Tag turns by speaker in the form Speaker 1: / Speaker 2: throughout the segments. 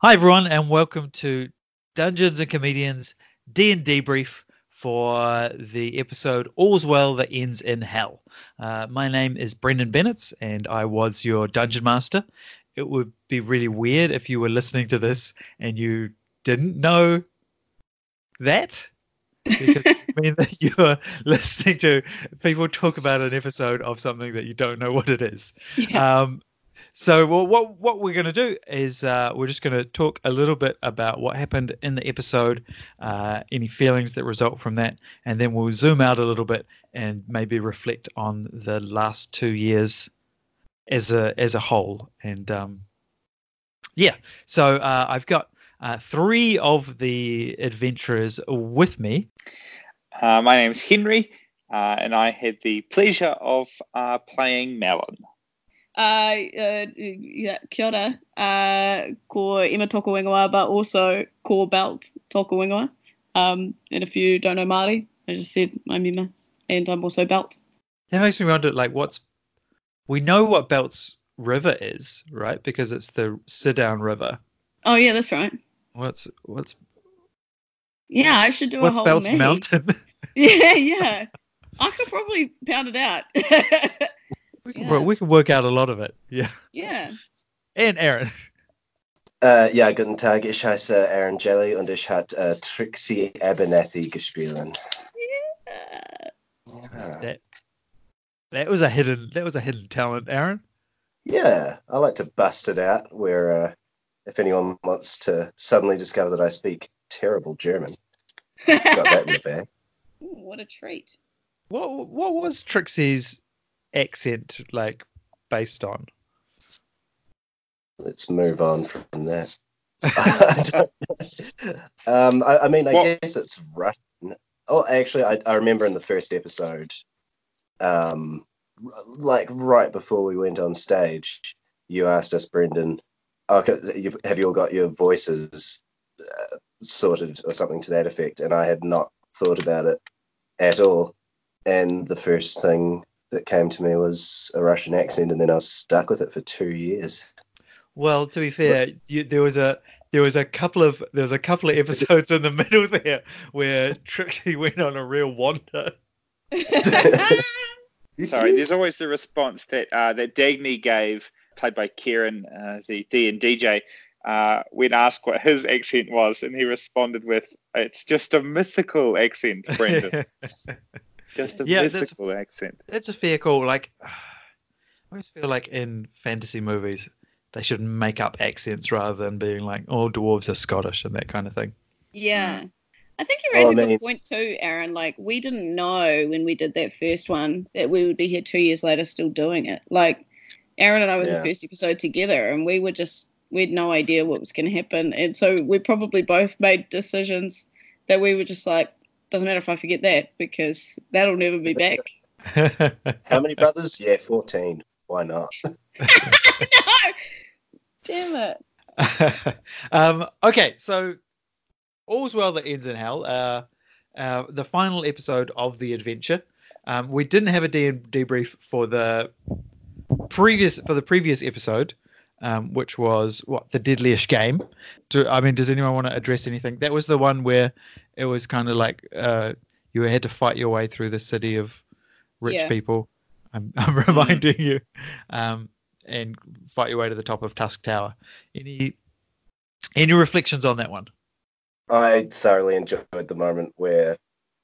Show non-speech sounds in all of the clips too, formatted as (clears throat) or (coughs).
Speaker 1: Hi everyone, and welcome to Dungeons and Comedians D and D brief for the episode "All's Well That Ends in Hell." Uh, my name is Brendan Bennett, and I was your dungeon master. It would be really weird if you were listening to this and you didn't know that, because it means (laughs) that you're listening to people talk about an episode of something that you don't know what it is.
Speaker 2: Yeah.
Speaker 1: Um, so well, what what we're going to do is uh, we're just going to talk a little bit about what happened in the episode, uh, any feelings that result from that, and then we'll zoom out a little bit and maybe reflect on the last two years as a as a whole. And um, yeah, so uh, I've got uh, three of the adventurers with me.
Speaker 3: Uh, my name's Henry, uh, and I had the pleasure of playing Melon.
Speaker 2: Uh, uh, yeah, kia ora. Uh, ko Emma Toko Ingoa, but also ko Belt Toko Ingoa. Um, and if you don't know Māori, I just said I'm Emma, and I'm also Belt.
Speaker 1: That makes me wonder, like, what's we know what Belt's River is, right? Because it's the Sidown River.
Speaker 2: Oh yeah, that's right.
Speaker 1: What's what's
Speaker 2: Yeah, I should do
Speaker 1: what's
Speaker 2: a whole
Speaker 1: Belt's. Mountain? (laughs)
Speaker 2: Yeah, yeah. I could probably pound it out. (laughs)
Speaker 1: we can
Speaker 2: Yeah.
Speaker 1: we can work out a lot of it. Yeah.
Speaker 2: yeah. (laughs)
Speaker 1: And Aaron.
Speaker 4: Äh, ja, guten Tag, ich heiße Aaron Jelly und ich hat äh, Trixie Abernathy gespielt.
Speaker 2: Yeah.
Speaker 4: Yeah.
Speaker 1: That that was a hidden that was a hidden talent, Aaron.
Speaker 4: yeah, I like to bust it out where uh, if anyone wants to suddenly discover that I speak terrible German, got that in the (laughs) bag.
Speaker 2: Ooh, what a treat.
Speaker 1: What what was Trixie's accent like based on?
Speaker 4: Let's move on from that. I don't know. um, I, I mean, I
Speaker 3: Well-
Speaker 4: guess it's Russian. Oh, actually, I, I remember in the first episode, um, r- like right before we went on stage, you asked us, Brendan, okay, you've, have you all got your voices uh, sorted or something to that effect? And I had not thought about it at all. And the first thing that came to me was a Russian accent, and then I was stuck with it for two years.
Speaker 1: Well, to be fair, you, there was a there was a couple of there was a couple of (laughs) episodes in the middle there where Trixie (laughs) went on a real wander. (laughs)
Speaker 3: Sorry, there's always the response that uh, that Dagny gave, played by Kieran, uh, the D and DJ, uh, when asked what his accent was, and he responded with, "It's just a mythical accent, Brendan. Just a
Speaker 1: Yeah, that's-
Speaker 3: mythical accent."
Speaker 1: That's a fair call. Like, (sighs) I always feel like in fantasy movies, they should make up accents rather than being like, "Oh, dwarves are Scottish" and that kind of thing.
Speaker 2: Yeah. Hmm. I think you
Speaker 4: Oh,
Speaker 2: raise a good point too, Aaron. Like we didn't know when we did that first one that we would be here two years later still doing it. Like Aaron and I were
Speaker 4: Yeah.
Speaker 2: the first episode together and we were just we had no idea what was gonna happen. And so we probably both made decisions that we were just like, doesn't matter if I forget that because that'll never be back. (laughs)
Speaker 4: How many brothers? Yeah, 14. Why not? (laughs) (laughs)
Speaker 2: no! Damn it.
Speaker 1: um, okay, so all's well that ends in hell. Uh, uh, the final episode of the adventure. Um, we didn't have a de- debrief for the previous for the previous episode, um, which was what the deadliest game. Do, I mean, does anyone want to address anything? That was the one where it was kind of like uh, you had to fight your way through the city of rich
Speaker 2: Yeah.
Speaker 1: people. I'm, (laughs) I'm reminding you, um, and fight your way to the top of Tusk Tower. Any any reflections on that one?
Speaker 4: I thoroughly enjoyed the moment where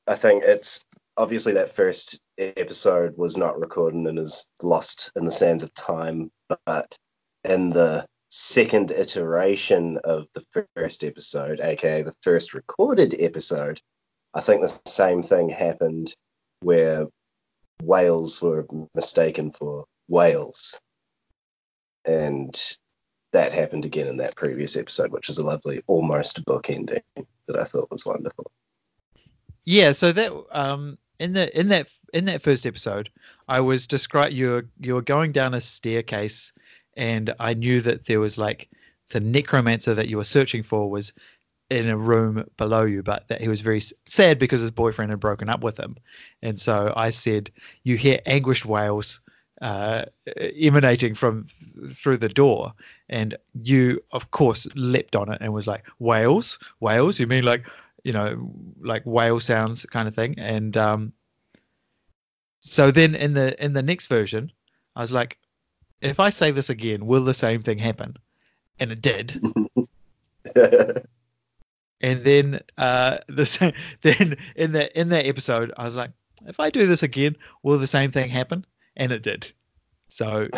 Speaker 4: I think it's obviously that first episode was not recorded and is lost in the sands of time, but in the second iteration of the first episode, aka the first recorded episode, I think the same thing happened where whales were mistaken for whales. And that happened again in that previous episode, which is a lovely almost book ending that I thought was wonderful.
Speaker 1: Yeah, so that um in the in that in that first episode, I was describe you're you're going down a staircase, and I knew that there was like the necromancer that you were searching for was in a room below you, but that he was very sad because his boyfriend had broken up with him, and so I said, "You hear anguished wails uh, emanating from through the door, and you of course leapt on it and was like whales, whales. You mean like you know like whale sounds kind of thing, and um, so then in the in the next version, I was like, if I say this again, will the same thing happen? And it did. (laughs) and then uh, (laughs) the same, then in that in that episode, I was like, if I do this again, will the same thing happen? And it did. So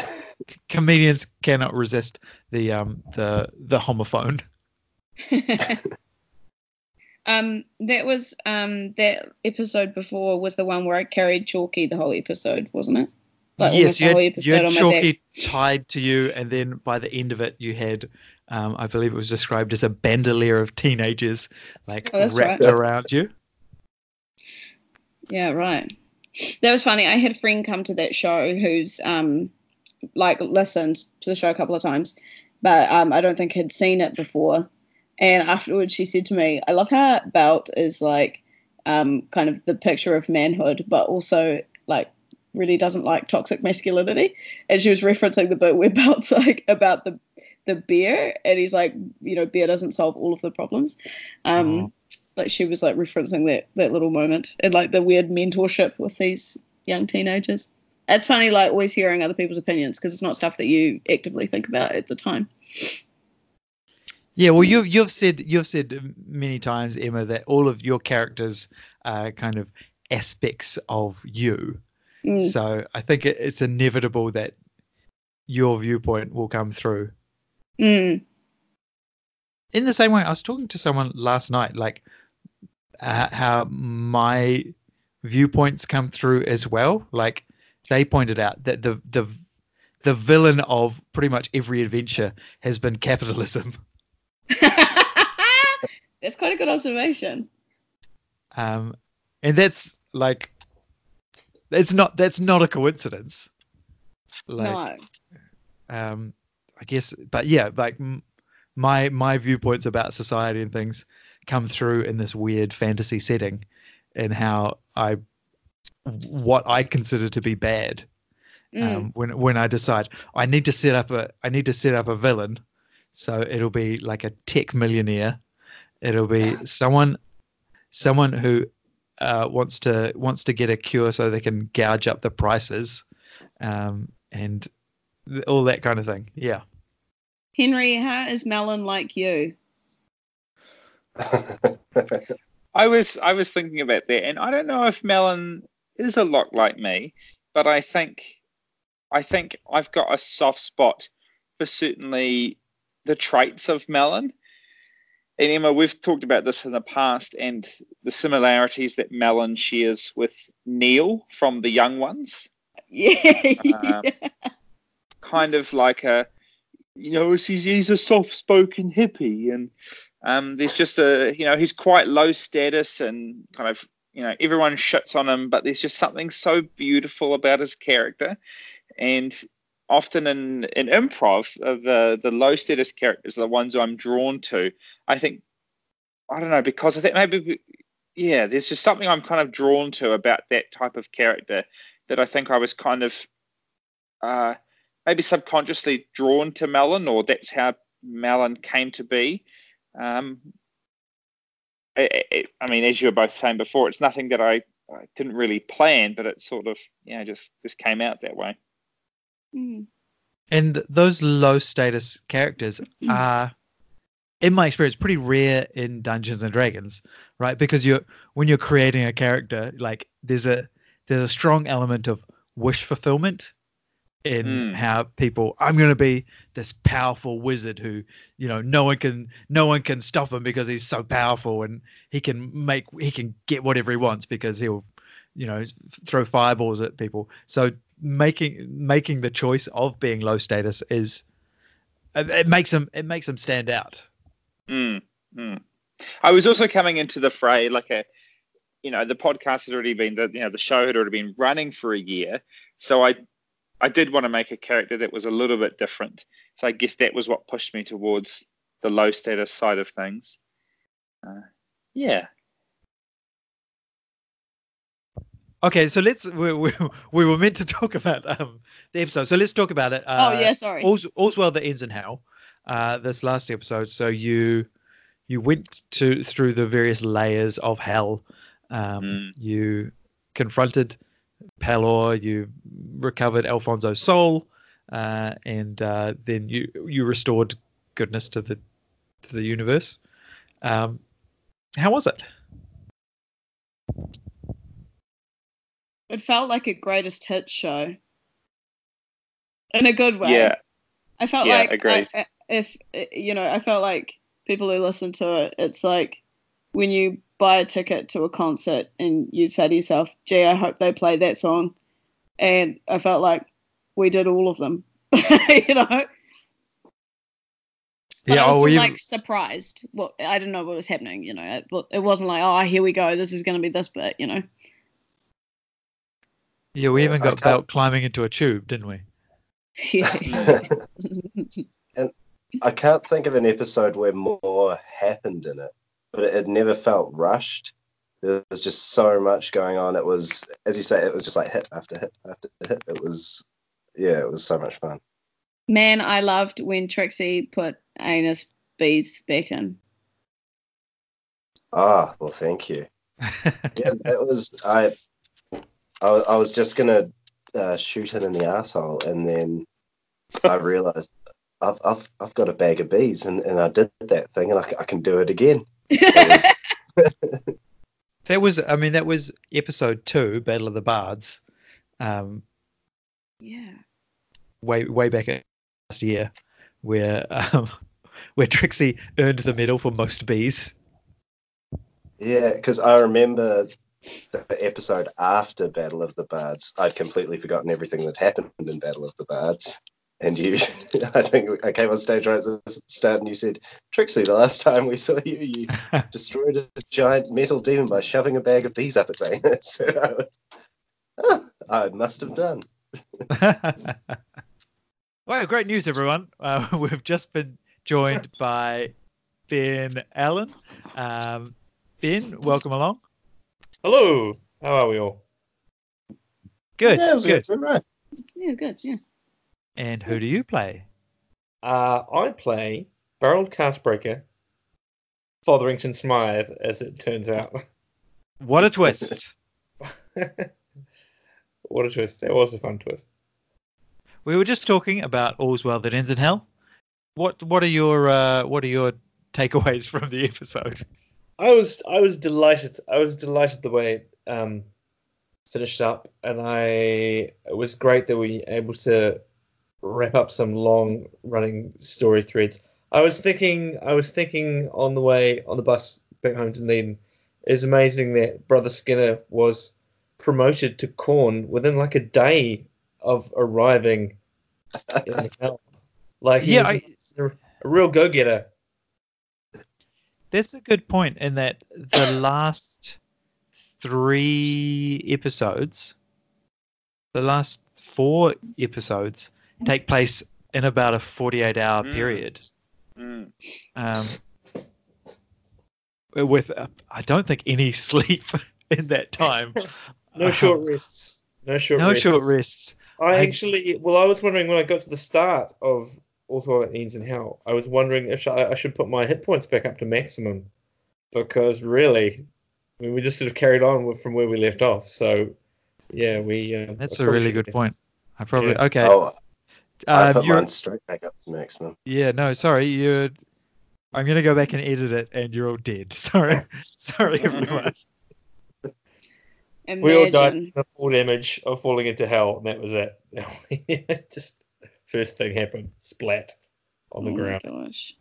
Speaker 1: comedians cannot resist the um the the homophone. (laughs)
Speaker 2: um, that was um that episode before was the one where I carried Chalky the whole episode, wasn't it?
Speaker 1: Like yes, you had, you had
Speaker 2: on my back.
Speaker 1: Chalky tied to you, and then by the end of it, you had, um, I believe it was described as a bandolier of teenagers, like
Speaker 2: Oh,
Speaker 1: wrapped
Speaker 2: right.
Speaker 1: around you.
Speaker 2: Yeah, right. That was funny. I had a friend come to that show who's um like listened to the show a couple of times, but um I don't think had seen it before. And afterwards she said to me, I love how Belt is like um kind of the picture of manhood, but also like really doesn't like toxic masculinity. And she was referencing the bit where Belt's like about the the beer and he's like, you know, beer doesn't solve all of the problems. Um
Speaker 1: Oh.
Speaker 2: like she was like referencing that that little moment and like the weird mentorship with these young teenagers. It's funny like always hearing other people's opinions because it's not stuff that you actively think about at the time.
Speaker 1: Yeah, well, you've you've said you've said many times, Emma, that all of your characters are kind of aspects of you.
Speaker 2: Mm.
Speaker 1: So I think it, it's inevitable that your viewpoint will come through.
Speaker 2: Mm.
Speaker 1: In the same way, I was talking to someone last night, like uh, how my viewpoints come through as well. Like they pointed out that the the the villain of pretty much every adventure has been capitalism. (laughs)
Speaker 2: That's quite a good observation.
Speaker 1: um, and that's like it's not that's not a coincidence like
Speaker 2: no.
Speaker 1: um i guess but yeah like my my viewpoints about society and things come through in this weird fantasy setting and how i what i consider to be bad
Speaker 2: Mm.
Speaker 1: um, when when i decide i need to set up a i need to set up a villain so it'll be like a tech millionaire it'll be (laughs) someone someone who uh, wants to wants to get a cure so they can gouge up the prices um, and th- all that kind of thing yeah
Speaker 2: Henry, how is Melon like you? (laughs)
Speaker 3: I was I was thinking about that, and I don't know if Melon is a lot like me, but I think I think I've got a soft spot for certainly the traits of Melon. And Emma, we've talked about this in the past, and the similarities that Melon shares with Neil from The Young Ones.
Speaker 2: Yeah.
Speaker 3: Um, kind of like a you know he's, he's a soft-spoken hippie and um, there's just a you know he's quite low status and kind of you know everyone shits on him but there's just something so beautiful about his character and often in in improv uh, the the low status characters are the ones I'm drawn to I think I don't know because I think maybe yeah there's just something I'm kind of drawn to about that type of character that I think I was kind of uh, maybe subconsciously drawn to Melon, or that's how Melon came to be. Um, it, it, I mean, as you were both saying before, it's nothing that I, I didn't really plan, but it sort of, you know, just just came out that way.
Speaker 2: Mm.
Speaker 1: and those low status characters are in my experience pretty rare in dungeons and dragons right because you're when you're creating a character like there's a there's a strong element of wish fulfillment in
Speaker 3: Mm.
Speaker 1: how people i'm going to be this powerful wizard who you know no one can no one can stop him because he's so powerful and he can make he can get whatever he wants because he'll you know throw fireballs at people so making making the choice of being low status is it, makes them it makes them stand out
Speaker 3: Mm, mm. I was also coming into the fray like a, you know, the podcast had already been, the, you know, the show had already been running for a year, so I, I did want to make a character that was a little bit different. So I guess that was what pushed me towards the low status side of things. Uh, yeah.
Speaker 1: Okay, so let's we, we, we were meant to talk about um the episode, so let's talk about it. Uh,
Speaker 2: oh yeah, sorry.
Speaker 1: all's, all's well that ends in hell. Uh, this last episode, so you you went to through the various layers of hell. Um,
Speaker 3: Mm.
Speaker 1: You confronted Pelor. You recovered Alfonso's soul, uh, and uh, then you you restored goodness to the to the universe. Um, how was it?
Speaker 2: It felt like a greatest hit show. In a good way.
Speaker 3: Yeah.
Speaker 2: I felt
Speaker 3: Yeah,
Speaker 2: like uh,
Speaker 3: agreed.
Speaker 2: I- I- if uh, you know, I felt like people who listen to it, it's like when you buy a ticket to a concert and you say to yourself, "Gee, I hope they play that song," and I felt like we did all of them, (laughs) you know. But I was
Speaker 1: oh,
Speaker 2: still,
Speaker 1: you-
Speaker 2: like surprised. Well, I didn't know what was happening. You know, it, it wasn't like, oh, here we go. This is going to be this bit. You know.
Speaker 1: Yeah, we even got
Speaker 4: can't-
Speaker 1: Belt climbing into a tube, didn't we? Yeah. (laughs)
Speaker 4: and I can't think of an episode where more happened in it, but it, it never felt rushed. There was just so much going on. It was, as you say, it was just like hit after hit after hit. It was, yeah, it was so much fun.
Speaker 2: Man, I loved when Trixie put anus bees back in.
Speaker 4: Ah, well, thank you. (laughs) Yeah, it was. I, I, I was just gonna uh, shoot him in the asshole, and then I (laughs) realized I've, I've, I've got a bag of bees, and, and I did that thing, and I can do it again. It was- (laughs)
Speaker 1: That was, I mean, that was episode two, Battle of the Bards, um,
Speaker 2: yeah.
Speaker 1: way way back last year, where um, (laughs) where Trixie earned the medal for most bees.
Speaker 4: Yeah, because I remember the episode after Battle of the Bards. I'd completely forgotten everything that happened in Battle of the Bards. And you, (laughs) I think I came on stage right at the start and you said, Trixie, the last time we saw you, you (laughs) destroyed a giant metal demon by shoving a bag of bees up its anus. (laughs) I, was, "Ah, I must have done.
Speaker 1: well, great news, everyone. Uh, we've just been joined by Ben Allen. Um, ben, welcome along.
Speaker 5: Hello, how are we all?
Speaker 1: Good,
Speaker 4: Yeah, it was
Speaker 1: good.
Speaker 4: good. Right.
Speaker 2: Yeah, good. Yeah.
Speaker 1: And who do you play?
Speaker 5: Uh, I play Barreled Castbreaker, Fotherington Smythe, as it turns out. (laughs)
Speaker 1: What a twist. (laughs)
Speaker 5: what a twist! That was a fun twist.
Speaker 1: we were just talking about All's Well That Ends in Hell. What what are your uh, what are your takeaways from the episode?
Speaker 5: I was I was delighted. I was delighted the way it um, finished up, and I it was great that we were able to wrap up some long running story threads. I was thinking I was thinking on the way on the bus back home to Dunedin. It's amazing that Brother Skinner was promoted to Corn within like a day of arriving. (laughs) Like he
Speaker 1: Yeah,
Speaker 5: was
Speaker 1: I,
Speaker 5: a, a real go getter.
Speaker 1: That's a good point in that the (coughs) last three episodes, the last four episodes, take place in about a 48 hour
Speaker 3: Mm.
Speaker 1: period.
Speaker 3: Mm.
Speaker 1: Um, with, uh, I don't think any (laughs) sleep in that time.
Speaker 5: No short rests. No short
Speaker 1: no
Speaker 5: rests.
Speaker 1: short rests.
Speaker 5: I
Speaker 1: I-
Speaker 5: actually, well, I was wondering when I got to the start of Also That Ends in Hell, I was wondering if I, I should put my hit points back up to maximum because really, I mean, we just sort of carried on with, from where we left off. So, yeah, we. Uh,
Speaker 1: That's
Speaker 5: I
Speaker 1: a
Speaker 5: probably
Speaker 1: really good point. I probably
Speaker 5: Yeah.
Speaker 1: okay.
Speaker 4: Oh, I
Speaker 1: um,
Speaker 4: put mine straight back up to maximum.
Speaker 1: Yeah, no, sorry. You I'm gonna go back and edit it, and you're all dead. (laughs) Sorry, sorry, (laughs) everyone.
Speaker 2: Imagine. (laughs)
Speaker 5: We all died in a full damage of falling into hell, and that was it. just first thing happened, splat on the
Speaker 2: oh
Speaker 5: ground.
Speaker 2: My gosh.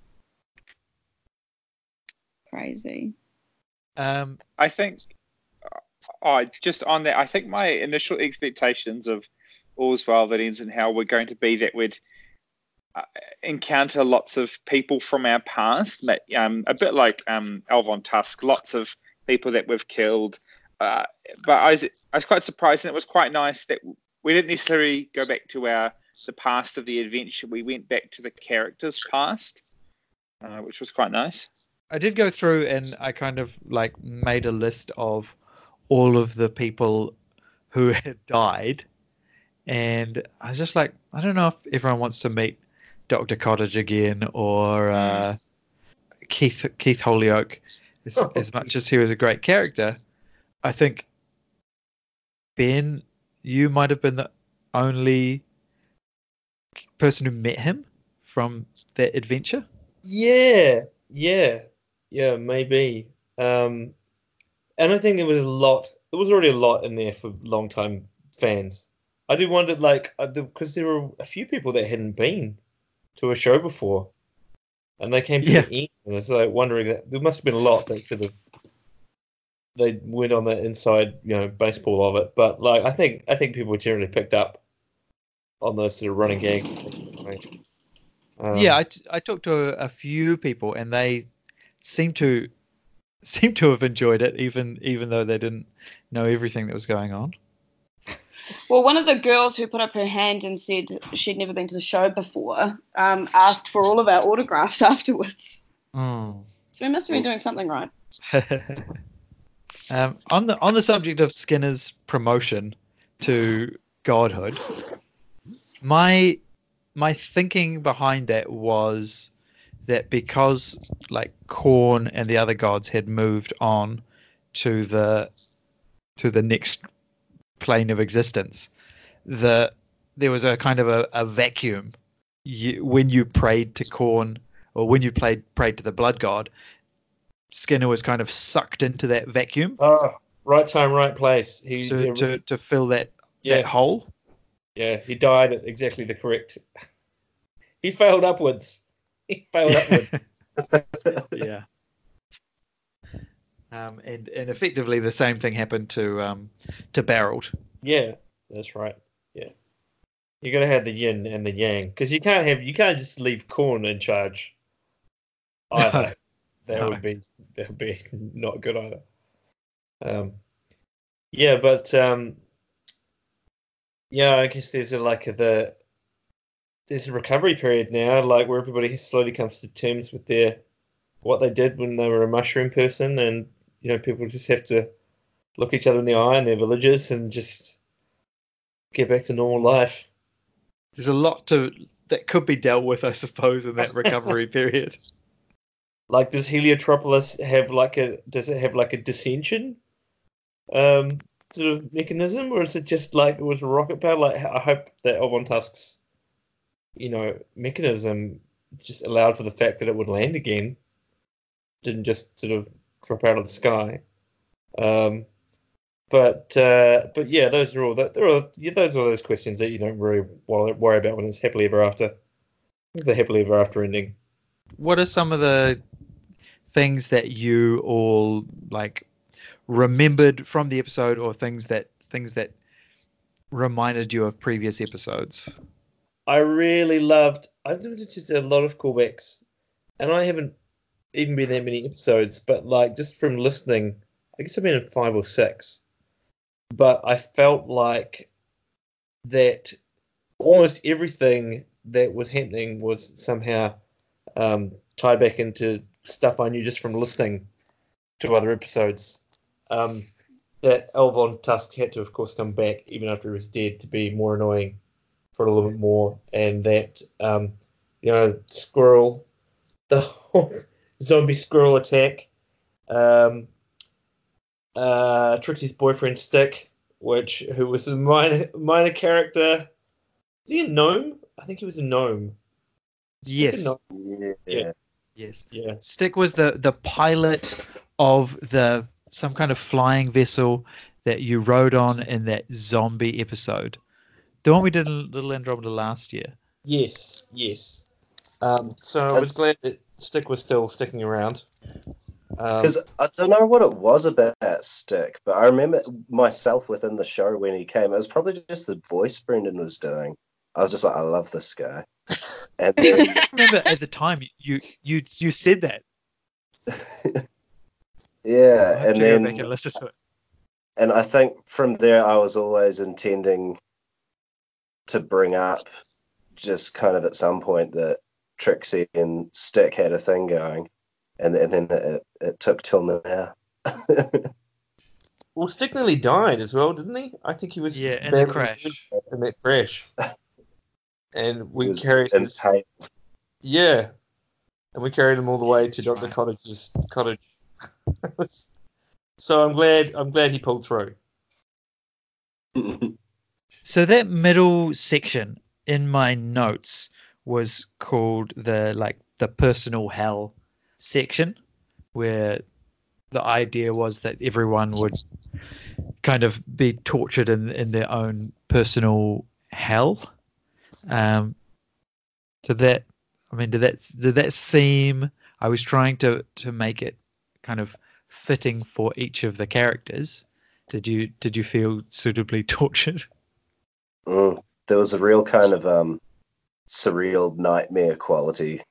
Speaker 2: Crazy.
Speaker 1: Um,
Speaker 3: I think, oh, just on that, I think my initial expectations of All's Well That Ends in Hell were going to be that we'd uh, encounter lots of people from our past, but, um, a bit like um, Elvon Tusk, lots of people that we've killed. Uh, but I was, I was quite surprised, and it was quite nice that we didn't necessarily go back to our the past of the adventure. We went back to the characters' past, uh, which was quite nice.
Speaker 1: I did go through and I kind of like made a list of all of the people who (laughs) had died, and I was just like, I don't know if everyone wants to meet Doctor Cottage again or uh, Keith Keith Holyoke. As,
Speaker 5: Oh. (laughs)
Speaker 1: as much as he was a great character, I think Ben, you might have been the only person who met him from that adventure.
Speaker 5: Yeah, yeah, yeah, maybe. Um, and I think there was a lot. There was already a lot in there for long-time fans. I do wonder, like, because there were a few people that hadn't been to a show before, and they came to
Speaker 1: Yeah.
Speaker 5: the end, and it's like wondering that there must have been a lot that sort of they went on the inside, you know, baseball of it. But like, I think I think people generally picked up on those sort of running gags. Um,
Speaker 1: yeah, I, t- I talked to a, a few people and they seem to (laughs) seem to have enjoyed it, even even though they didn't know everything that was going on.
Speaker 2: Well, one of the girls who put up her hand and said she'd never been to the show before um, asked for all of our autographs (laughs) afterwards.
Speaker 1: Mm.
Speaker 2: So we must have been doing something right. (laughs)
Speaker 1: um, on the on the subject of Skinner's promotion to godhood, my my thinking behind that was that because like corn and the other gods had moved on to the to the next plane of existence, the there was a kind of a, a vacuum you, when you prayed to corn or when you played prayed to the blood god. Skinner was kind of sucked into that vacuum
Speaker 5: Oh, right time, right place. He
Speaker 1: to,
Speaker 5: yeah,
Speaker 1: to, to fill that,
Speaker 5: yeah,
Speaker 1: that hole.
Speaker 5: Yeah, he died at exactly the correct. (laughs) He failed upwards. He failed upwards. (laughs)
Speaker 1: yeah. Um, and and effectively the same thing happened to um, to Barreled.
Speaker 5: yeah, that's right. Yeah, you got to have the yin and the yang because you can't have you can't just leave Corn in charge. (laughs) Either that
Speaker 1: No.
Speaker 5: would be that would be not good either. Um, yeah, but um, yeah, I guess there's a, like a, the there's a recovery period now, like where everybody slowly comes to terms with their what they did when they were a mushroom person, and you know people just have to look each other in the eye in their villages and just get back to normal life.
Speaker 1: There's a lot to that could be dealt with, I suppose, in that recovery (laughs) period.
Speaker 5: Like, does Heliotropolis have like a does it have like a dissension um sort of mechanism, or is it just like it was a rocket power? Like, I hope that Elvon Tusk's you know mechanism just allowed for the fact that it would land again, didn't just sort of drop out of the sky. Um, but uh, but yeah, those are all that. There are yeah, those are those questions that you don't really worry worry about when it's happily ever after. The happily ever after ending.
Speaker 1: What are some of the things that you all like remembered from the episode, or things that things that reminded you of previous episodes?
Speaker 5: I really loved. I've just a lot of callbacks, and I haven't even been that many episodes. But like just from listening, I guess I've been in five or six. But I felt like that almost everything that was happening was somehow um, tied back into stuff I knew just from listening to other episodes. Um, that Elvon Tusk had to, of course, come back even after he was dead to be more annoying for a little bit more, and that um, you know squirrel, (laughs) the whole zombie squirrel attack, um, uh, Trixie's boyfriend Stick, which who was a minor minor character. Was he a gnome? I think he was a gnome. Stick a
Speaker 1: Yes.
Speaker 5: gnome?
Speaker 4: yeah.
Speaker 1: Yes.
Speaker 5: Yeah.
Speaker 1: Stick was the the pilot of the some kind of flying vessel that you rode on in that zombie episode. The one we did in Little Andromeda last year.
Speaker 5: Yes. Yes. Um, so I was glad that Stick was still sticking around. Um,
Speaker 4: Because I don't know what it was about Stick, but I remember myself within the show when he came. It was probably just the voice Brendan was doing. I was just like, I love this guy. And (laughs) then,
Speaker 1: I remember at the time you you you said that. (laughs)
Speaker 4: yeah,
Speaker 1: I'll
Speaker 4: and
Speaker 1: to go back
Speaker 4: then
Speaker 1: and listen to it.
Speaker 4: and I think from there I was always intending to bring up just kind of at some point that Trixie and Stick had a thing going, and, and then it, it took till now. (laughs)
Speaker 5: Well, Stick nearly died as well, didn't he? I think he was
Speaker 1: Yeah, in the crash.
Speaker 5: in that crash. And we carried his, yeah, and we carried him all the way to Doctor Cottage's cottage. (laughs) so I'm glad I'm glad he pulled through. (laughs)
Speaker 1: So that middle section in my notes was called the like the personal hell section, where the idea was that everyone would kind of be tortured in in their own personal hell. Um, to that? I mean, did that did that seem? I was trying to to make it kind of fitting for each of the characters. Did you did you feel suitably (laughs) tortured?
Speaker 4: Mm, there was a real kind of um, surreal nightmare quality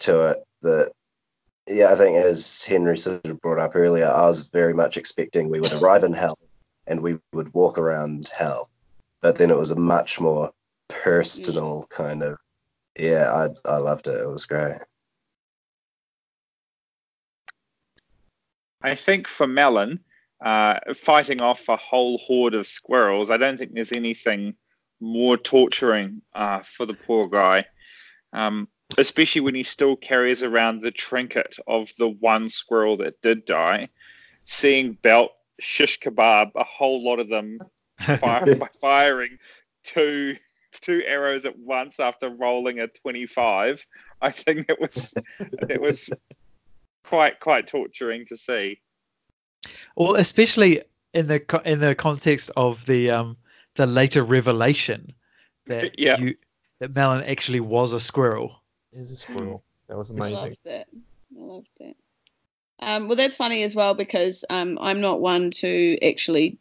Speaker 4: to it that, yeah, I think as Henry sort of brought up earlier, I was very much expecting we would arrive in hell and we would walk around hell. But then it was a much more personal kind of, yeah, I, I loved it. It was great.
Speaker 3: I think for Melon, uh, fighting off a whole horde of squirrels, I don't think there's anything more torturing uh, for the poor guy. Um, especially when he still carries around the trinket of the one squirrel that did die. Seeing Belt shish kebab a whole lot of them (laughs) fire, firing two two arrows at once after rolling a 25 i think it was it was quite quite torturing to see
Speaker 1: Well, especially in the in the context of the um the later revelation that (laughs)
Speaker 3: Yeah.
Speaker 1: you that Melon actually was a squirrel.
Speaker 5: Is a squirrel. That was
Speaker 2: I
Speaker 5: amazing.
Speaker 2: loved that. I loved that. Um, well, that's funny as well because um, I'm not one to actually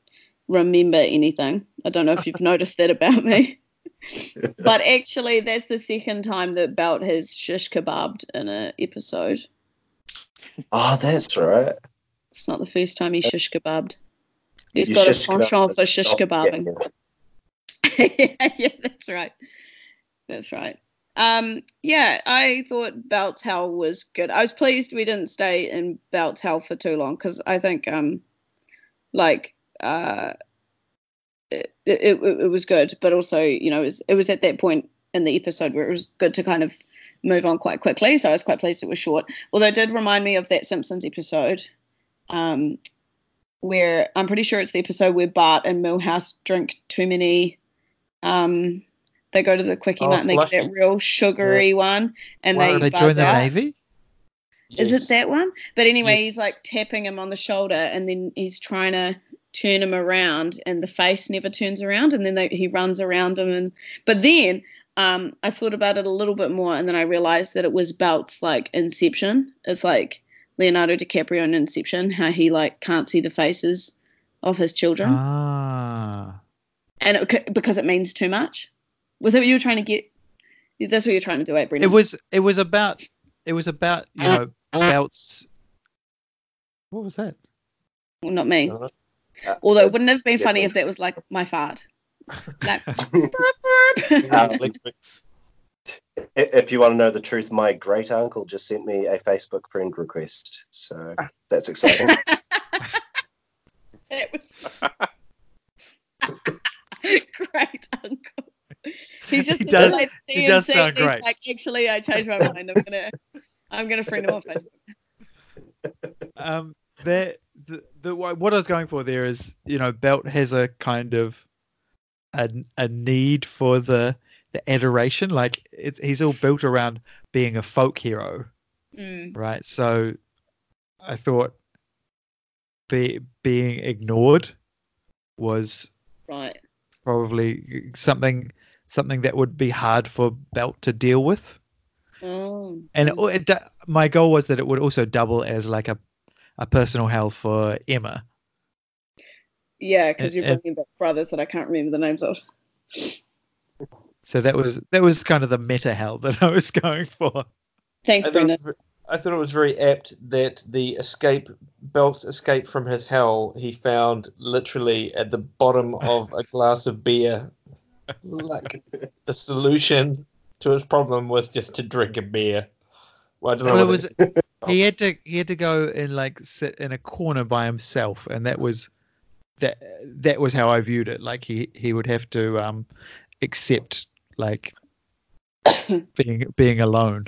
Speaker 2: remember anything. I don't know if you've (laughs) noticed that about me. (laughs) But actually, that's the second time that Belt has shish kebabbed in an episode.
Speaker 4: Oh, that's right.
Speaker 2: It's not the first time he shish kebabbed. He's
Speaker 4: You
Speaker 2: got a penchant for shish kebabbing. yeah, (laughs) yeah, that's right. That's right. Um, yeah, I thought Belt's Hell was good. I was pleased we didn't stay in Belt's Hell for too long because I think, um, like, uh, it, it, it was good, but also, you know, it was, it was at that point in the episode where it was good to kind of move on quite quickly. So I was quite pleased it was short. Although it did remind me of that Simpsons episode, um, where I'm pretty sure it's the episode where Bart and Milhouse drink too many. Um, they go to the quickie
Speaker 5: Oh,
Speaker 2: mart and they get that real sugary one, and
Speaker 1: Why
Speaker 2: they,
Speaker 1: did they
Speaker 2: buzz
Speaker 1: join the
Speaker 2: out.
Speaker 1: navy?
Speaker 2: Is
Speaker 5: Yes.
Speaker 2: it that one? But anyway,
Speaker 5: Yeah.
Speaker 2: he's like tapping him on the shoulder, and then he's trying to turn him around, and the face never turns around, and then they, he runs around him, and but then um, I thought about it a little bit more, and then I realized that it was Belt's like Inception. It's like Leonardo DiCaprio in Inception, how he like can't see the faces of his children,
Speaker 1: Ah.
Speaker 2: and it, because it means too much. Was that what you were trying to get? That's what you're trying to do, eh, Brendan?
Speaker 1: It was it was about it was about you know Belt's. What was that?
Speaker 2: well, not me.
Speaker 5: Uh,
Speaker 4: Uh,
Speaker 2: Although, wouldn't have been
Speaker 4: yeah,
Speaker 2: funny if that was like my fart? Like, (laughs)
Speaker 5: electric.
Speaker 4: if you want to know the truth, my great uncle just sent me a Facebook friend request. So that's exciting. (laughs)
Speaker 2: that was great, uncle. He's just
Speaker 1: He does-
Speaker 2: like
Speaker 1: he does
Speaker 2: CNC,
Speaker 1: sound
Speaker 2: he's
Speaker 1: great.
Speaker 2: Like, actually, I changed my mind. I'm gonna, I'm gonna friend him on Facebook.
Speaker 1: um that the, the what I was going for there is you know Belt has a kind of a, a need for the the adoration. Like it, he's all built around being a folk hero.
Speaker 2: Mm,
Speaker 1: right? So I thought be, being ignored was
Speaker 2: right.
Speaker 1: probably something something that would be hard for Belt to deal with.
Speaker 2: Oh.
Speaker 1: and it, it, my goal was that it would also double as like a a personal hell for Emma
Speaker 2: yeah, because you're bringing back brothers that I can't remember the names of.
Speaker 1: So that was that was kind of the meta hell that I was going for.
Speaker 2: Thanks,
Speaker 5: I thought,
Speaker 2: Brendan.
Speaker 5: it was, I thought it was very apt that the escape, Belt's escape from his hell, he found literally at the bottom of a glass of beer. Like (laughs) the solution to his problem was just to drink a beer. Well, I don't know.
Speaker 1: Well, it was he had to he had to go and like sit in a corner by himself, and that was that that was how I viewed it. Like he he would have to um accept like (coughs) being being alone.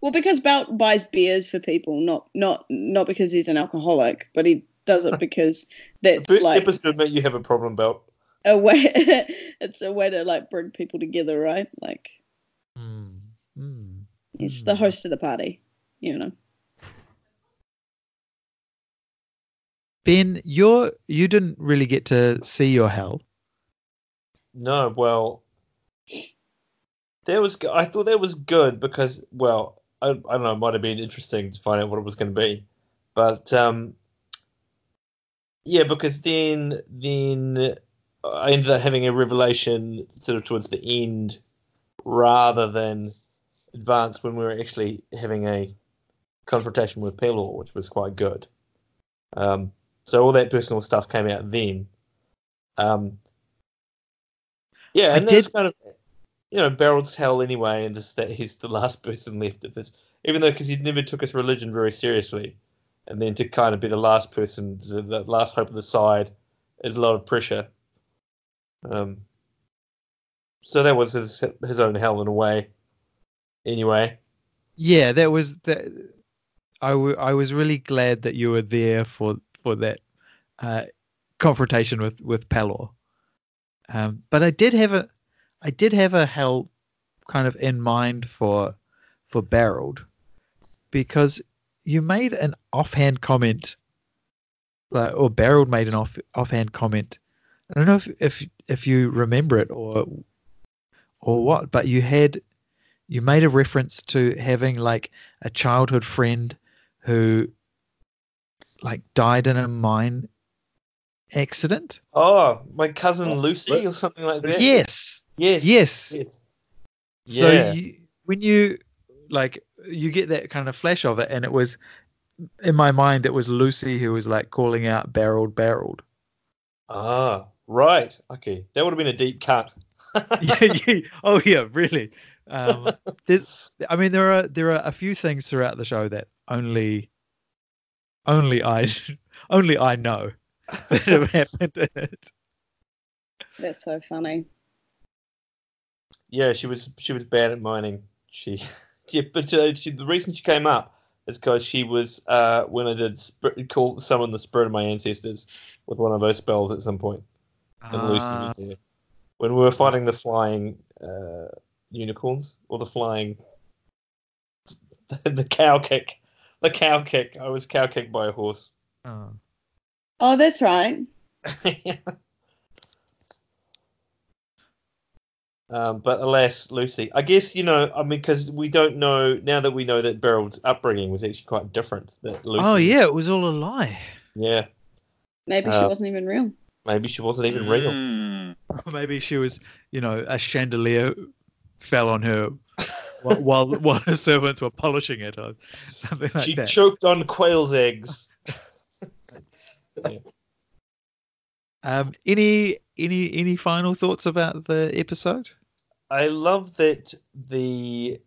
Speaker 2: Well, because Belt buys beers for people, not not not because he's an alcoholic, but he does it (laughs) because that's
Speaker 5: First
Speaker 2: like
Speaker 5: episode admit you have a problem, Belt.
Speaker 2: a way. (laughs) it's a way to like bring people together, right? Like
Speaker 1: Mm, mm.
Speaker 2: he's
Speaker 1: Hmm.
Speaker 2: the host of the party, you know.
Speaker 1: Ben, you're you didn't really get to see your hell.
Speaker 5: No, well, that was. I thought that was good because, well, I, I don't know. It might have been interesting to find out what it was going to be, but um, yeah, because then then I ended up having a revelation sort of towards the end, rather than advance when we were actually having a confrontation with Pelor, which was quite good. Um, so all that personal stuff came out then. Um, yeah,
Speaker 1: I
Speaker 5: and that's
Speaker 1: did-
Speaker 5: kind of you know Barrel's hell anyway, and just that he's the (laughs) last person left of this, even though because he never took his religion very seriously, and then to kind of be the last person, the, the last hope of the side, is a lot of pressure. Um, so that was his his own hell in a way. Anyway,
Speaker 1: Yeah, that was that. I, w- I was really glad that you were there for for that uh, confrontation with with Pelor. Um, but I did have a I did have a hell kind of in mind for for Barreled because you made an offhand comment, like, or Barreled made an off offhand comment. I don't know if if if you remember it or or what, but you had you made a reference to having like a childhood friend who like died in a mine accident.
Speaker 5: oh, my cousin
Speaker 4: Oh,
Speaker 5: Lucy or something like that.
Speaker 1: Yes.
Speaker 5: Yes.
Speaker 1: Yes.
Speaker 5: yes.
Speaker 1: So
Speaker 5: Yeah.
Speaker 1: you, when you like you get that kind of flash of it, and it was in my mind it was Lucy who was like calling out barreled barreled.
Speaker 5: Ah, right. Okay, that would have been a deep cut. (laughs)
Speaker 1: yeah, yeah. Oh yeah, really. Um, (laughs) there's, I mean, there are there are a few things throughout the show that only, only I, (laughs) only I know (laughs) that have happened in it.
Speaker 2: That's so funny.
Speaker 5: Yeah, she was she was bad at mining. She, (laughs) yeah, but uh, she, the reason she came up is because she was uh, when I did sp- call summon the spirit of my ancestors with one of those spells at some point, and Lucy
Speaker 1: Ah,
Speaker 5: was there when we were fighting the flying uh, unicorns or the flying the cow kick, the cow kick. I was cow kicked by a horse.
Speaker 1: oh.
Speaker 2: Oh, that's right. (laughs)
Speaker 5: Um, but alas, Lucy. I guess you know. I mean, because we don't know now that we know that Beryl's upbringing was actually quite different. That Lucy.
Speaker 1: oh yeah, it was all a lie.
Speaker 5: Yeah.
Speaker 2: Maybe she
Speaker 5: Uh,
Speaker 2: wasn't even real.
Speaker 5: Maybe she wasn't even real.
Speaker 3: Mm. (laughs)
Speaker 1: Maybe she was, you know, a chandelier fell on her while while, (laughs) while her servants were polishing it or something like
Speaker 5: she
Speaker 1: that.
Speaker 5: choked on quail's eggs. (laughs)
Speaker 1: um, any any any final thoughts about the episode?
Speaker 5: I love that the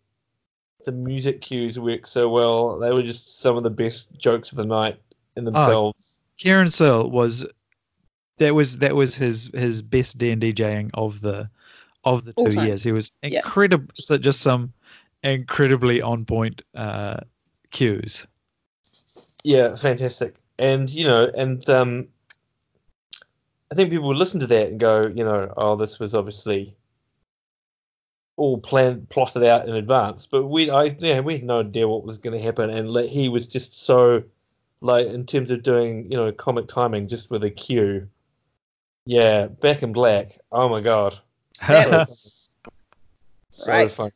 Speaker 5: the music cues work so well. They were just some of the best jokes of the night in themselves.
Speaker 1: Kieran Searle was that was that was his his best D and DJing of the of the
Speaker 2: All
Speaker 1: two
Speaker 2: time.
Speaker 1: years. He was
Speaker 2: Yeah.
Speaker 1: incredible, so just some incredibly on point uh, cues.
Speaker 5: Yeah, fantastic. And you know, and um, I think people would listen to that and go, you know, oh, this was obviously all planned, plotted out in advance. But we, I, yeah, we had no idea what was going to happen, and like, he was just so, like, in terms of doing, you know, comic timing, just with a cue. Yeah, back in black. Oh my god, (laughs)
Speaker 2: That was
Speaker 5: so
Speaker 2: Right.
Speaker 5: fun.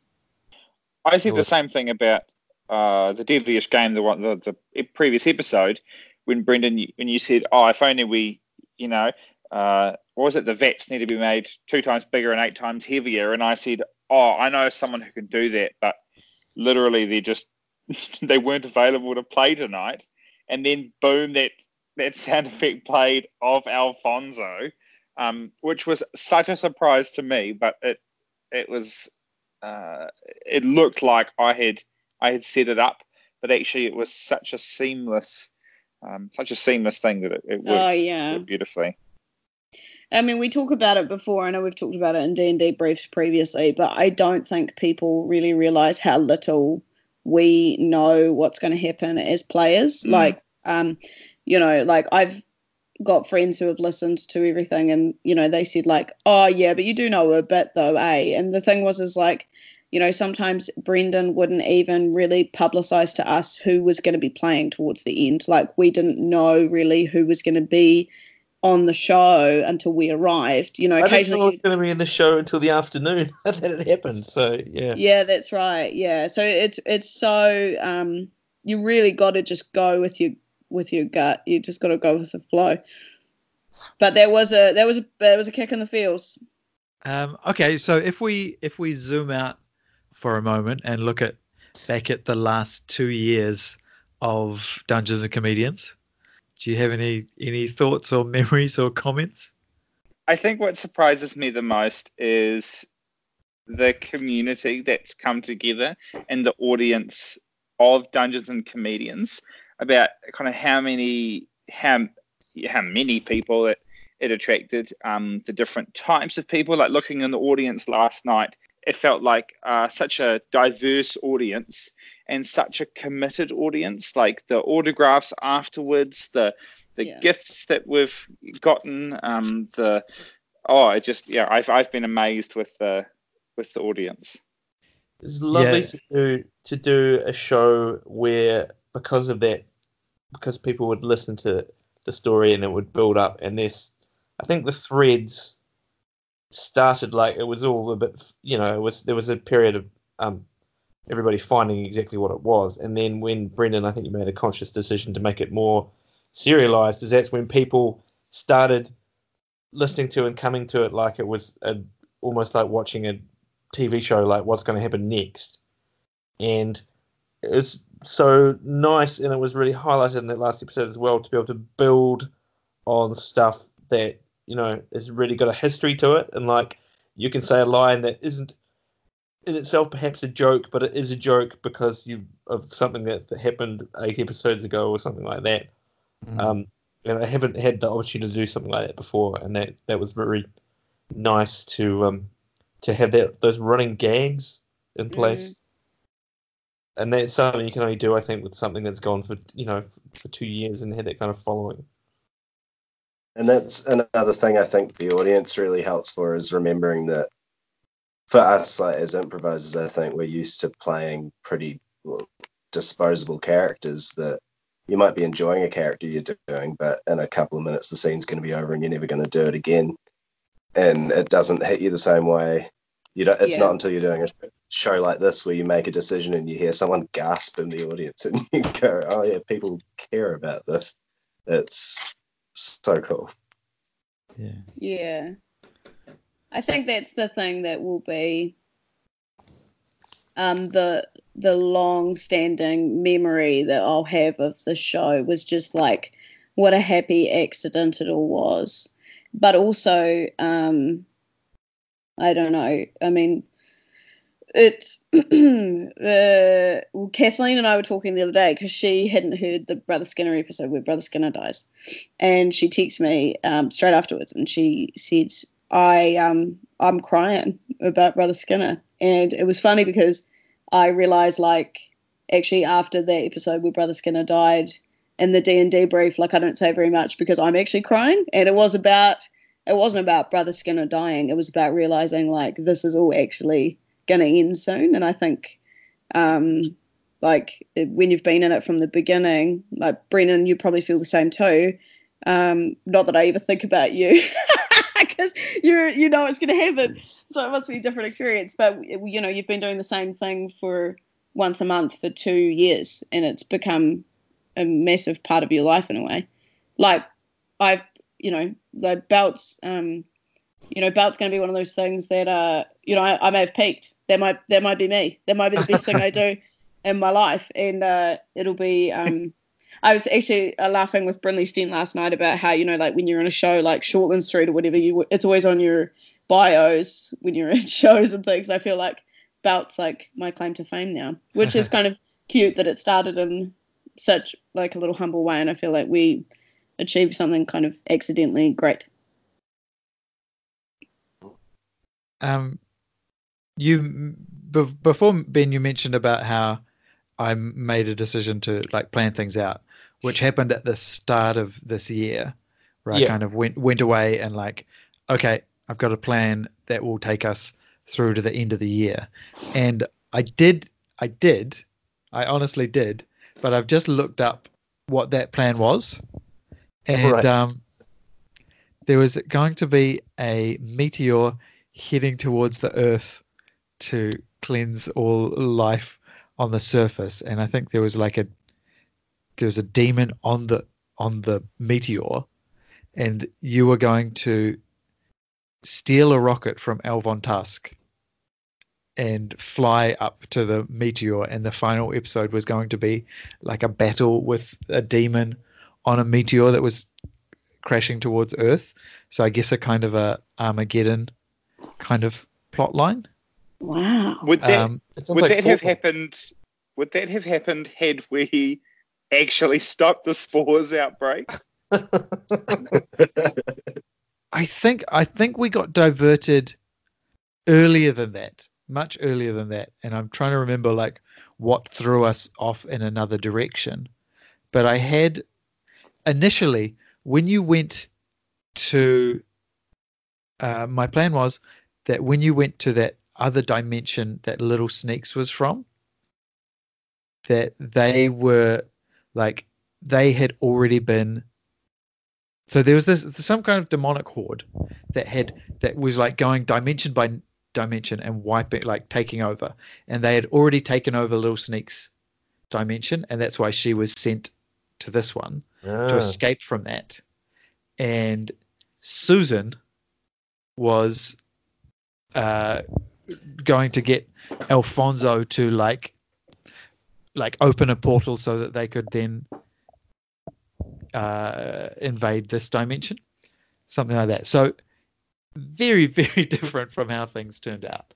Speaker 3: I said the same thing about uh, the Deadliest Game, the one, the, the previous episode, when Brendan, when you said, "Oh, if only we, you know, uh, what was it? The vets need to be made two times bigger and eight times heavier," and I said, "Oh, I know someone who can do that, but literally they just (laughs) they weren't available to play tonight." And then boom, that that sound (laughs) effect played of Alfonso, um, which was such a surprise to me, but it it was uh, it looked like I had I had set it up, but actually it was such a seamless um, such a seamless thing that it, it worked,
Speaker 2: Oh, yeah.
Speaker 3: worked beautifully.
Speaker 2: I mean, we talk about it before. I know we've talked about it in D and D briefs previously, but I don't think people really realize how little we know what's going to happen as players.
Speaker 3: Mm.
Speaker 2: Like, um, you know, like I've got friends who have listened to everything, and you know, they said like, oh yeah, but you do know a bit though, eh? And the thing was, is like. You know, sometimes Brendan wouldn't even really publicize to us who was going to be playing towards the end. Like, we didn't know really who was going to be on the show until we arrived. You know,
Speaker 5: I didn't I
Speaker 2: occasionally.
Speaker 5: was going to be in the show until the afternoon (laughs) that it happened. So yeah.
Speaker 2: Yeah, that's right. Yeah, so it's it's so um, you really got to just go with your with your gut. You just got to go with the flow. But there was a there was a there was a kick in the feels.
Speaker 1: Um, okay, so if we if we zoom out for a moment and look at back at the last two years of Dungeons and Comedians, do you have any any thoughts or (laughs) memories or comments?
Speaker 3: I think what surprises me the most is the community that's come together and the audience of Dungeons and Comedians about kind of how many how how many people it it attracted, um, the different types of people. Like looking in the audience last night, it felt like uh, such a diverse audience and such a committed audience. Like the autographs afterwards, the the
Speaker 2: Yeah.
Speaker 3: gifts that we've gotten, um, the oh, I just yeah, I've I've been amazed with the with the audience.
Speaker 5: It's lovely
Speaker 1: Yeah.
Speaker 5: to do to do a show where because of that, because people would listen to the story and it would build up, and this, I think the threads started like it was all a bit, you know, it was there was a period of um everybody finding exactly what it was, and then when Brendan, I think you made a conscious decision to make it more serialized, is that's when people started listening to and coming to it like it was a, almost like watching a TV show, like what's going to happen next. And it's so nice, and it was really highlighted in that last episode as well to be able to build on stuff that you know has really got a history to it, and like you can say a line that isn't in itself perhaps a joke, but it is a joke because you of something that, that happened eight episodes ago or something like that. Um, and I haven't had the opportunity to do something like that before, and that that was very nice to um to have that those running gags in place. And that's something you can only do, I think, with something that's gone for you know for two years and had that kind of following.
Speaker 4: And that's another thing I think the audience really helps for is remembering that for us, like as improvisers, I think we're used to playing pretty well, disposable characters that you might be enjoying a character you're doing, but in a couple of minutes the scene's going to be over and you're never going to do it again. And it doesn't hit you the same way. You don't. It's
Speaker 2: Yeah.
Speaker 4: not until you're doing a show like this where you make a decision and you hear someone gasp in the audience and you go, "Oh yeah, people care about this." It's so cool.
Speaker 1: Yeah.
Speaker 2: Yeah. I think that's the thing that will be um the the long standing memory that I'll have of the show was just like what a happy accident it all was. But also, um I don't know. I mean it's (clears throat) uh, well, Kathleen and I were talking the other day because she hadn't heard the Brother Skinner episode where Brother Skinner dies, and she texted me um, straight afterwards, and she said, "I um I'm crying about Brother Skinner," and it was funny because I realized like actually after that episode where Brother Skinner died in the D and D brief, like I don't say very much because I'm actually crying, and it was about it wasn't about Brother Skinner dying, it was about realizing like this is all actually going to end soon. And I think, um, like when you've been in it from the beginning, like Brendan, you probably feel the same too. Um, not that I ever think about you, (laughs) because you you know it's going to happen. So it must be a different experience. But you know, you've been doing the same thing for once a month for two years, and it's become a massive part of your life in a way. Like I've, you know, the belts. Um, you know, belt's going to be one of those things that, uh, you know, I, I may have peaked. That might that might be me. That might be the best thing I do (laughs) in my life, and uh, it'll be. Um, I was actually uh, laughing with Brinley Stent last night about how you know, like when you're on a show like Shortland Street or whatever, you it's always on your bios when you're in (laughs) shows and things. I feel like belt's like my claim to fame now, which is kind of cute that it started in such like a little humble way, and I feel like we achieved something kind of accidentally great.
Speaker 1: um, you b- before Ben, you mentioned about how I made a decision to like plan things out, which happened at the start of this year, where I
Speaker 5: Yeah.
Speaker 1: kind of went went away and like, okay, I've got a plan that will take us through to the end of the year, and I did, I did, I honestly did, but I've just looked up what that plan was, and
Speaker 5: Right.
Speaker 1: um, there was going to be a meteor heading towards the Earth to cleanse all life on the surface, and I think there was like a there was a demon on the on the meteor, and you were going to steal a rocket from Elvon Tusk and fly up to the meteor, and the final episode was going to be like a battle with a demon on a meteor that was crashing towards Earth. So I guess a kind of a Armageddon kind of plot line.
Speaker 2: Wow.
Speaker 3: Would that
Speaker 1: Um,
Speaker 3: would
Speaker 5: like
Speaker 3: that have happened? Would that have happened had we actually (laughs) stopped the spores outbreak? (laughs)
Speaker 1: I think I think we got diverted earlier than that, much earlier than that, and I'm trying to remember like what threw us off in another direction. But I had initially when you went to uh, my plan was that when you went to that other dimension that Little Sneaks was from, that they were like they had already been so there was this some kind of demonic horde that had that was like going dimension by dimension and wiping like taking over and they had already taken over little sneak's dimension and that's why she was sent to this one to
Speaker 5: Ah.
Speaker 1: escape from that and susan was uh going to get alfonso to like like open a portal so that they could then uh, invade this dimension, something like that. So very, (laughs) very different from how things turned out.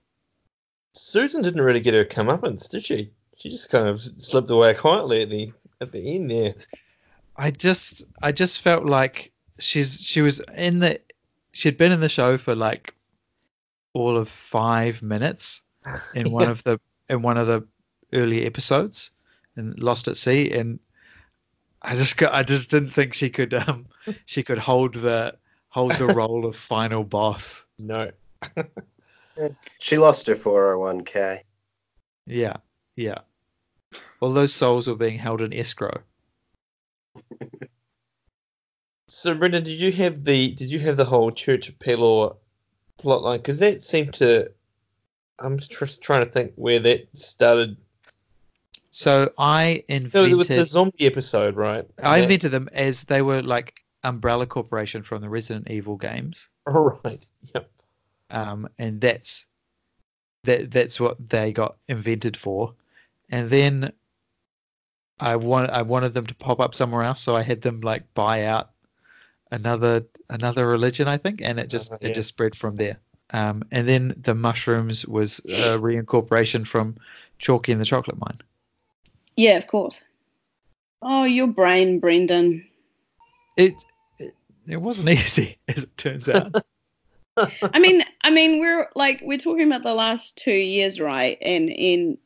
Speaker 5: Susan didn't really get her comeuppance, did she? She just kind of slipped away quietly at the at the end there.
Speaker 1: I just, I just felt like she's she was in the, she'd been in the show for like all of five minutes (laughs) in one
Speaker 5: Yeah.
Speaker 1: of the in one of the early episodes and Lost at Sea, and I just got, I just didn't think she could um (laughs) she could hold the hold the role of final boss.
Speaker 5: No. (laughs)
Speaker 4: She lost her 401k.
Speaker 1: Yeah, yeah. All those souls were being held in escrow.
Speaker 5: So Brendan, did you have the did you have the whole Church of Pelor plotline? Because that seemed to. I'm just trying to think where that started.
Speaker 1: So I
Speaker 5: No,
Speaker 1: invented
Speaker 5: it was the zombie episode, right?
Speaker 1: I
Speaker 5: That-
Speaker 1: invented them as they were like Umbrella Corporation from the Resident Evil games.
Speaker 5: All right. Yep.
Speaker 1: um, and that's that that's what they got invented for. And then I want I wanted them to pop up somewhere else, so I had them like buy out another another religion, I think, and it just
Speaker 5: Uh,
Speaker 1: it just spread from there. Um, and then the mushrooms was a reincorporation from Chalky and the Chocolate Mine.
Speaker 2: Yeah, of course. Oh, your brain, Brendan.
Speaker 1: It it, it wasn't (laughs) easy, as it turns out. (laughs)
Speaker 2: I mean, I mean, we're like we're talking about the last two years, right? And in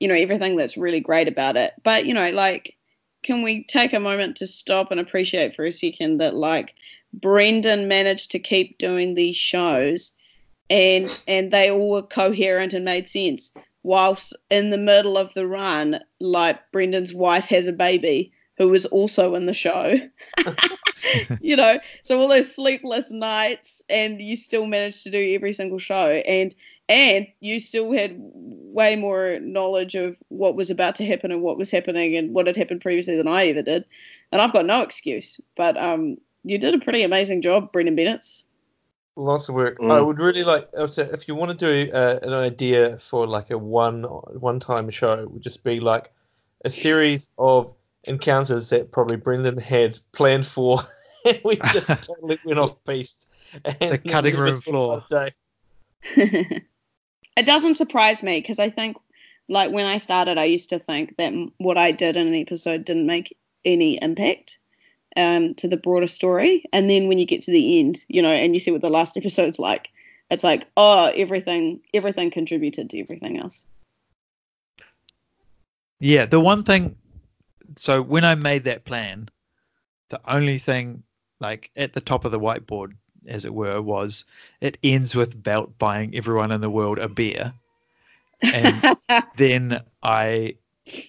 Speaker 2: you know everything that's really great about it. But you know, like, can we take a moment to stop and appreciate for a second that like Brendan managed to keep doing these shows, and and they all were coherent and made sense. Whilst in the middle of the run, like Brendan's wife has a baby who was also in the show. (laughs) (laughs) you know, so all those sleepless nights, and you still managed to do every single show, and and you still had way more knowledge of what was about to happen and what was happening and what had happened previously than I ever did, and I've got no excuse. But um, you did a pretty amazing job, Brendan Bennett.
Speaker 5: Lots of work.
Speaker 4: Mm.
Speaker 5: I would really like also, if you want to do uh, an idea for like a one one time show, it would just be like a series of encounters that probably Brendan had planned for, (laughs) and we just (laughs) totally went off piste. And
Speaker 1: The cutting room floor. (laughs)
Speaker 2: it doesn't surprise me because I think, like when I started, I used to think that what I did in an episode didn't make any impact um, to the broader story. And then when you get to the end, you know, and you see what the last (laughs) episode's like, it's like oh everything everything contributed to everything else.
Speaker 1: Yeah, the one thing. So when I made that plan, the only thing like at the top of the whiteboard, as it were, was it ends with Belt buying everyone in the world a beer, and (laughs) then I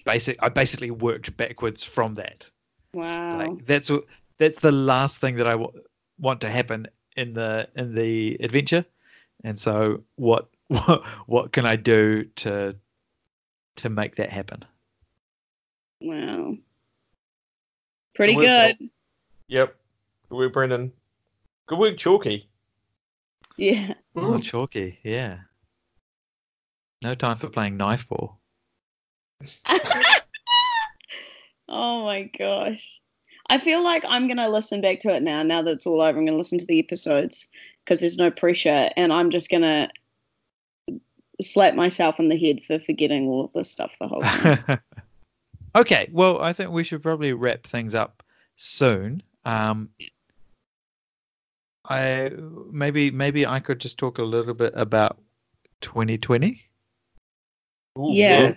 Speaker 1: basic I basically worked backwards from that.
Speaker 2: wow.
Speaker 1: Like that's what that's the last thing that I w- want to happen in the in the adventure, and so what what (laughs) what can I do to to make that happen?
Speaker 2: wow. Pretty
Speaker 5: Good work. Yep. We're Brendan. Good work, Chalky.
Speaker 2: Yeah.
Speaker 1: Oh, chalky, yeah. No time for playing knife ball. (laughs)
Speaker 2: oh my gosh. I feel like I'm going to listen back to it now, now that it's all over. I'm going to listen to the episodes because there's no pressure. And I'm just going to slap myself in the head for forgetting all of this stuff the whole time. (laughs)
Speaker 1: okay, well, I think we should probably wrap things up soon. Um, I maybe maybe I could just talk a little bit about 2020.
Speaker 5: Ooh,
Speaker 2: Yeah.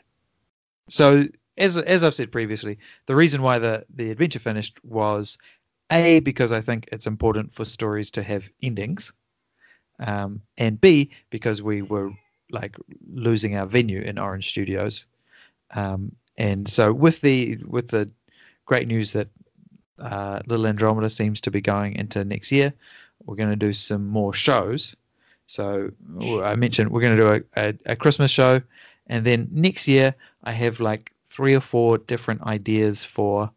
Speaker 1: So as as I've said previously, the reason why the the adventure finished was a because I think it's important for stories to have endings, um, and b because we were like losing our venue in Orange Studios, um, and so with the with the great news that uh, Little Andromeda seems to be going into next year, we're going to do some more shows. So I mentioned we're going to do a, a, a Christmas show, and then next year I have like three or four different ideas for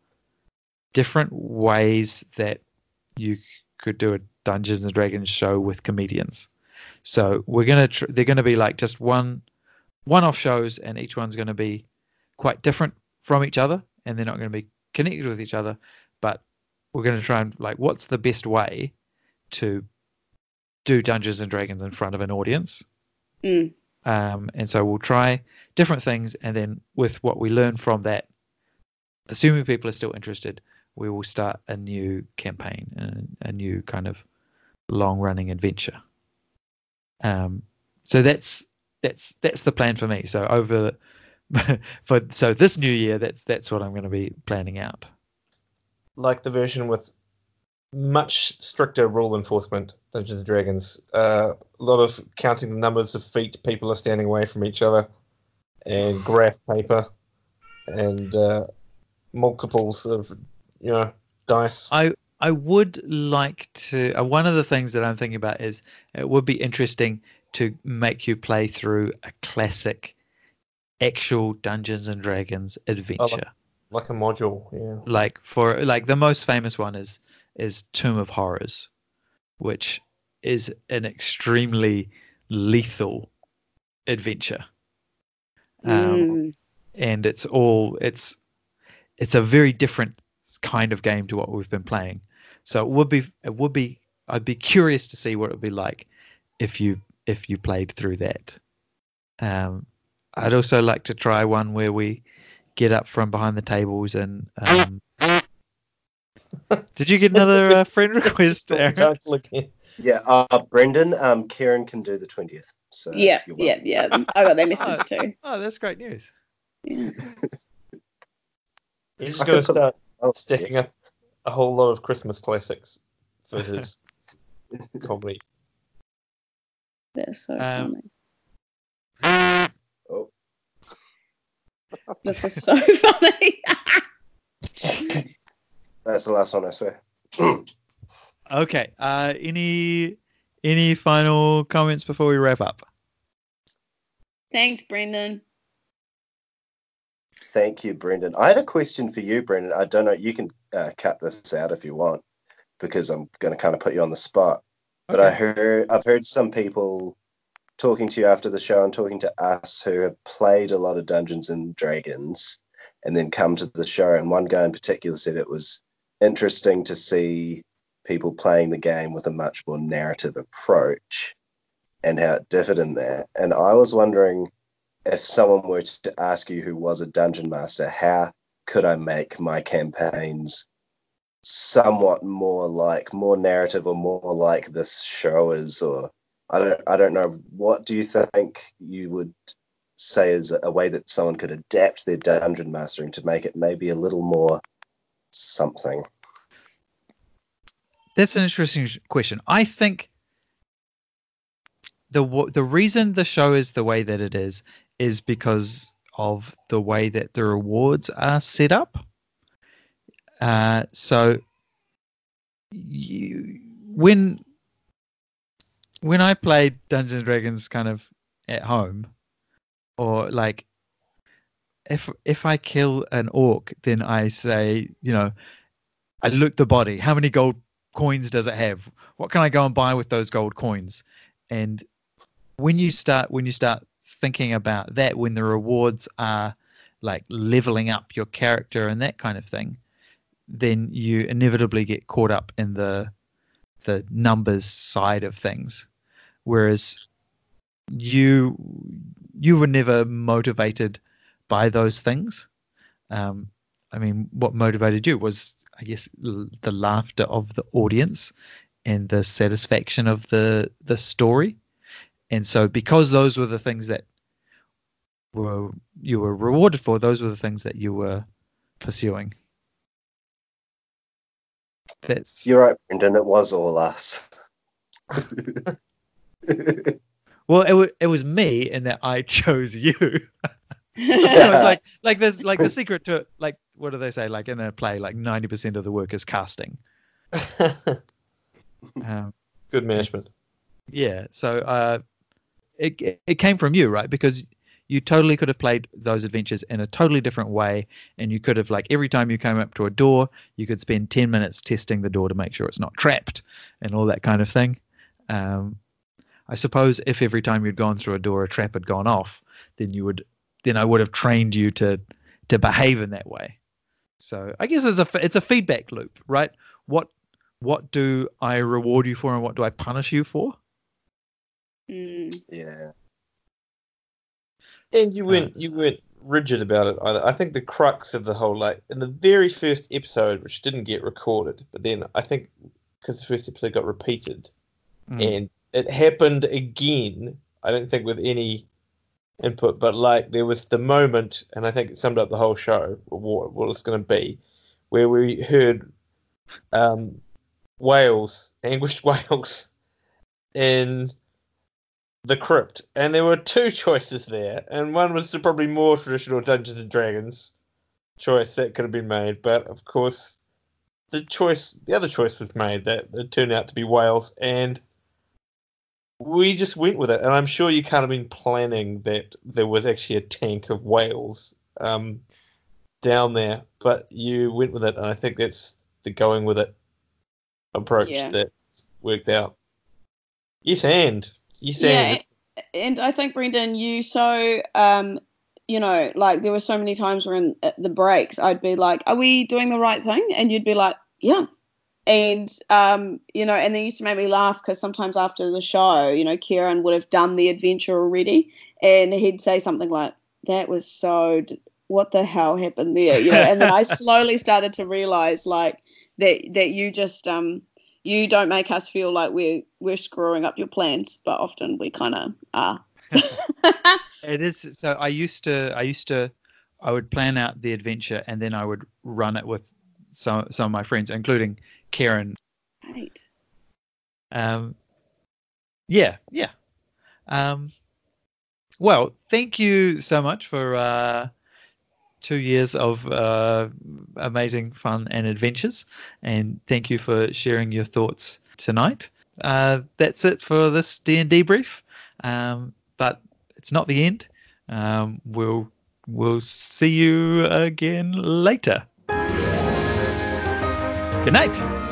Speaker 1: different ways that you could do a Dungeons and Dragons show with comedians. So we're gonna tr- they're gonna be like just one one-off shows, and each one's gonna be quite different from each other, and they're not gonna be connected with each other. But we're gonna try and like what's the best way to do Dungeons and Dragons in front of an audience.
Speaker 2: Mm.
Speaker 1: Um, and so we'll try different things, and then with what we learn from that, assuming people are still interested, we will start a new campaign and a new kind of long-running adventure. Um, so that's that's that's the plan for me. So over (laughs) for so this new year, that's that's what I'm going to be planning out.
Speaker 5: Like the version with much stricter rule enforcement, Dungeons and Dragons. Uh, a lot of counting the numbers of feet people are standing away from each other, and graph paper, and uh, multiples of you know dice.
Speaker 1: I I would like to. Uh, one of the things that I'm thinking about is it would be interesting to make you play through a classic, actual Dungeons and Dragons adventure.
Speaker 5: like a module, yeah.
Speaker 1: like for like the most famous one is is Tomb of Horrors, which is an extremely lethal adventure. Um,
Speaker 2: Mm.
Speaker 1: and it's all it's it's a very different kind of game to what we've been playing. So it would be it would be I'd be curious to see what it would be like if you if you played through that. Um, I'd also like to try one where we get up from behind the tables and um, did you get another uh, friend (laughs) request, Aaron?
Speaker 4: Yeah, uh, Brendan, um, Kieran can do the 20th. So
Speaker 2: Yeah, yeah, yeah. I got that message (laughs) too.
Speaker 1: Oh, that's great news.
Speaker 2: Yeah. (laughs)
Speaker 5: He's just going to
Speaker 4: could put-
Speaker 5: start
Speaker 4: Oh,
Speaker 5: stacking
Speaker 4: yes.
Speaker 5: up a whole lot of Christmas classics for his comedy.
Speaker 2: That's so
Speaker 1: Um,
Speaker 2: funny.
Speaker 4: Oh,
Speaker 2: This is so funny.
Speaker 4: That's the last one, I swear. (clears throat)
Speaker 1: Okay. Uh, any any final comments before we wrap up?
Speaker 2: Thanks, Brendan.
Speaker 4: Thank you, Brendan. I had a question for you, Brendan. I don't know. You can uh, cut this out if you want, because I'm going to kind of put you on the spot. But I heard I've heard some people talking to you after the show and talking to us who have played a lot of Dungeons and Dragons and then come to the show. And one guy in particular said it was interesting to see people playing the game with a much more narrative approach and how it differed in that. And I was wondering if someone were to ask you who was a dungeon master, how could I make my campaigns somewhat more like more narrative or more like this show is or I don't I don't know. What do you think you would say is a way that someone could adapt their dungeon mastering to make it maybe a little more something?
Speaker 1: That's an interesting question. I think the the reason the show is the way that it is is because of the way that the rewards are set up. Uh, so you, when when I played Dungeons and Dragons kind of at home, or like if if I kill an orc, then I say, you know, I loot the body. How many gold coins does it have? What can I go and buy with those gold coins? And when you start when you start thinking about that, when the rewards are like leveling up your character and that kind of thing, then you inevitably get caught up in the the numbers side of things. Whereas you you were never motivated by those things. Um, I mean, what motivated you was, I guess, l- the laughter of the audience and the satisfaction of the the story. And so, because those were the things that were you were rewarded for, those were the things that you were pursuing. That's
Speaker 4: You're right, Brendan. It was all us. (laughs)
Speaker 1: well, it was it was me in that I (laughs) chose you. (laughs) it was like like there's like the (laughs) secret to it. Like what do they say? Like in a play, like ninety percent of the work is casting. (laughs) Um,
Speaker 5: Good management.
Speaker 1: yeah, so uh, it it came from you, right? Because you totally could have played those adventures in a totally different way, and you could have like every time you came up to a door, you could spend ten minutes testing the door to make sure it's not trapped, and all that kind of thing. Um, I suppose if every time you'd gone through a door, a trap had gone off, then you would then I would have trained you to to behave in that way. So I guess it's a it's a feedback loop, right? What what do I reward you for, and what do I punish you for?
Speaker 2: Mm.
Speaker 4: yeah.
Speaker 5: And you weren't you weren't rigid about it either. I think the crux of the whole like in the very first episode, which didn't get recorded, but then I think because the first episode got repeated
Speaker 1: Mm.
Speaker 5: and it happened again. I don't think with any input, but like there was the moment, and I think it summed up the whole show, what, what it's going to be, where we heard um, wails, anguished (laughs) wails, in the crypt, and there were two choices there, and one was the probably more traditional Dungeons and Dragons choice that could have been made, but of course, the choice, the other choice was made that it turned out to be Wales, and we just went with it. And I'm sure you can't have been planning that there was actually a tank of whales um, down there, but you went with it, and I think that's the going with it approach
Speaker 2: Yeah.
Speaker 5: that worked out. Yes, and yes,
Speaker 2: Yeah,
Speaker 5: and
Speaker 2: and I think Brendan, you so um, you know, like there were so many times where in at the breaks I'd be like, "Are we doing the right thing?" And you'd be like, "Yeah." And um, you know, and they used to make me laugh because sometimes after the show, you know, Kieran would have done the adventure already, and he'd say something like, "That was so." D- what the hell happened there? You know, and then I (laughs) slowly started to realize like that that you just um you don't make us feel like we're we're screwing up your plans, but often we kind of are. (laughs)
Speaker 1: It is so I used to I used to I would plan out the adventure and then I would run it with some some of my friends, including Karen.
Speaker 2: right.
Speaker 1: Um, yeah, yeah. Um, well, thank you so much for uh, two years of uh, amazing fun and adventures, and thank you for sharing your thoughts tonight. Uh, that's it for this D and D brief, um, but it's not the end. Um, we'll we'll see you again later. Good night.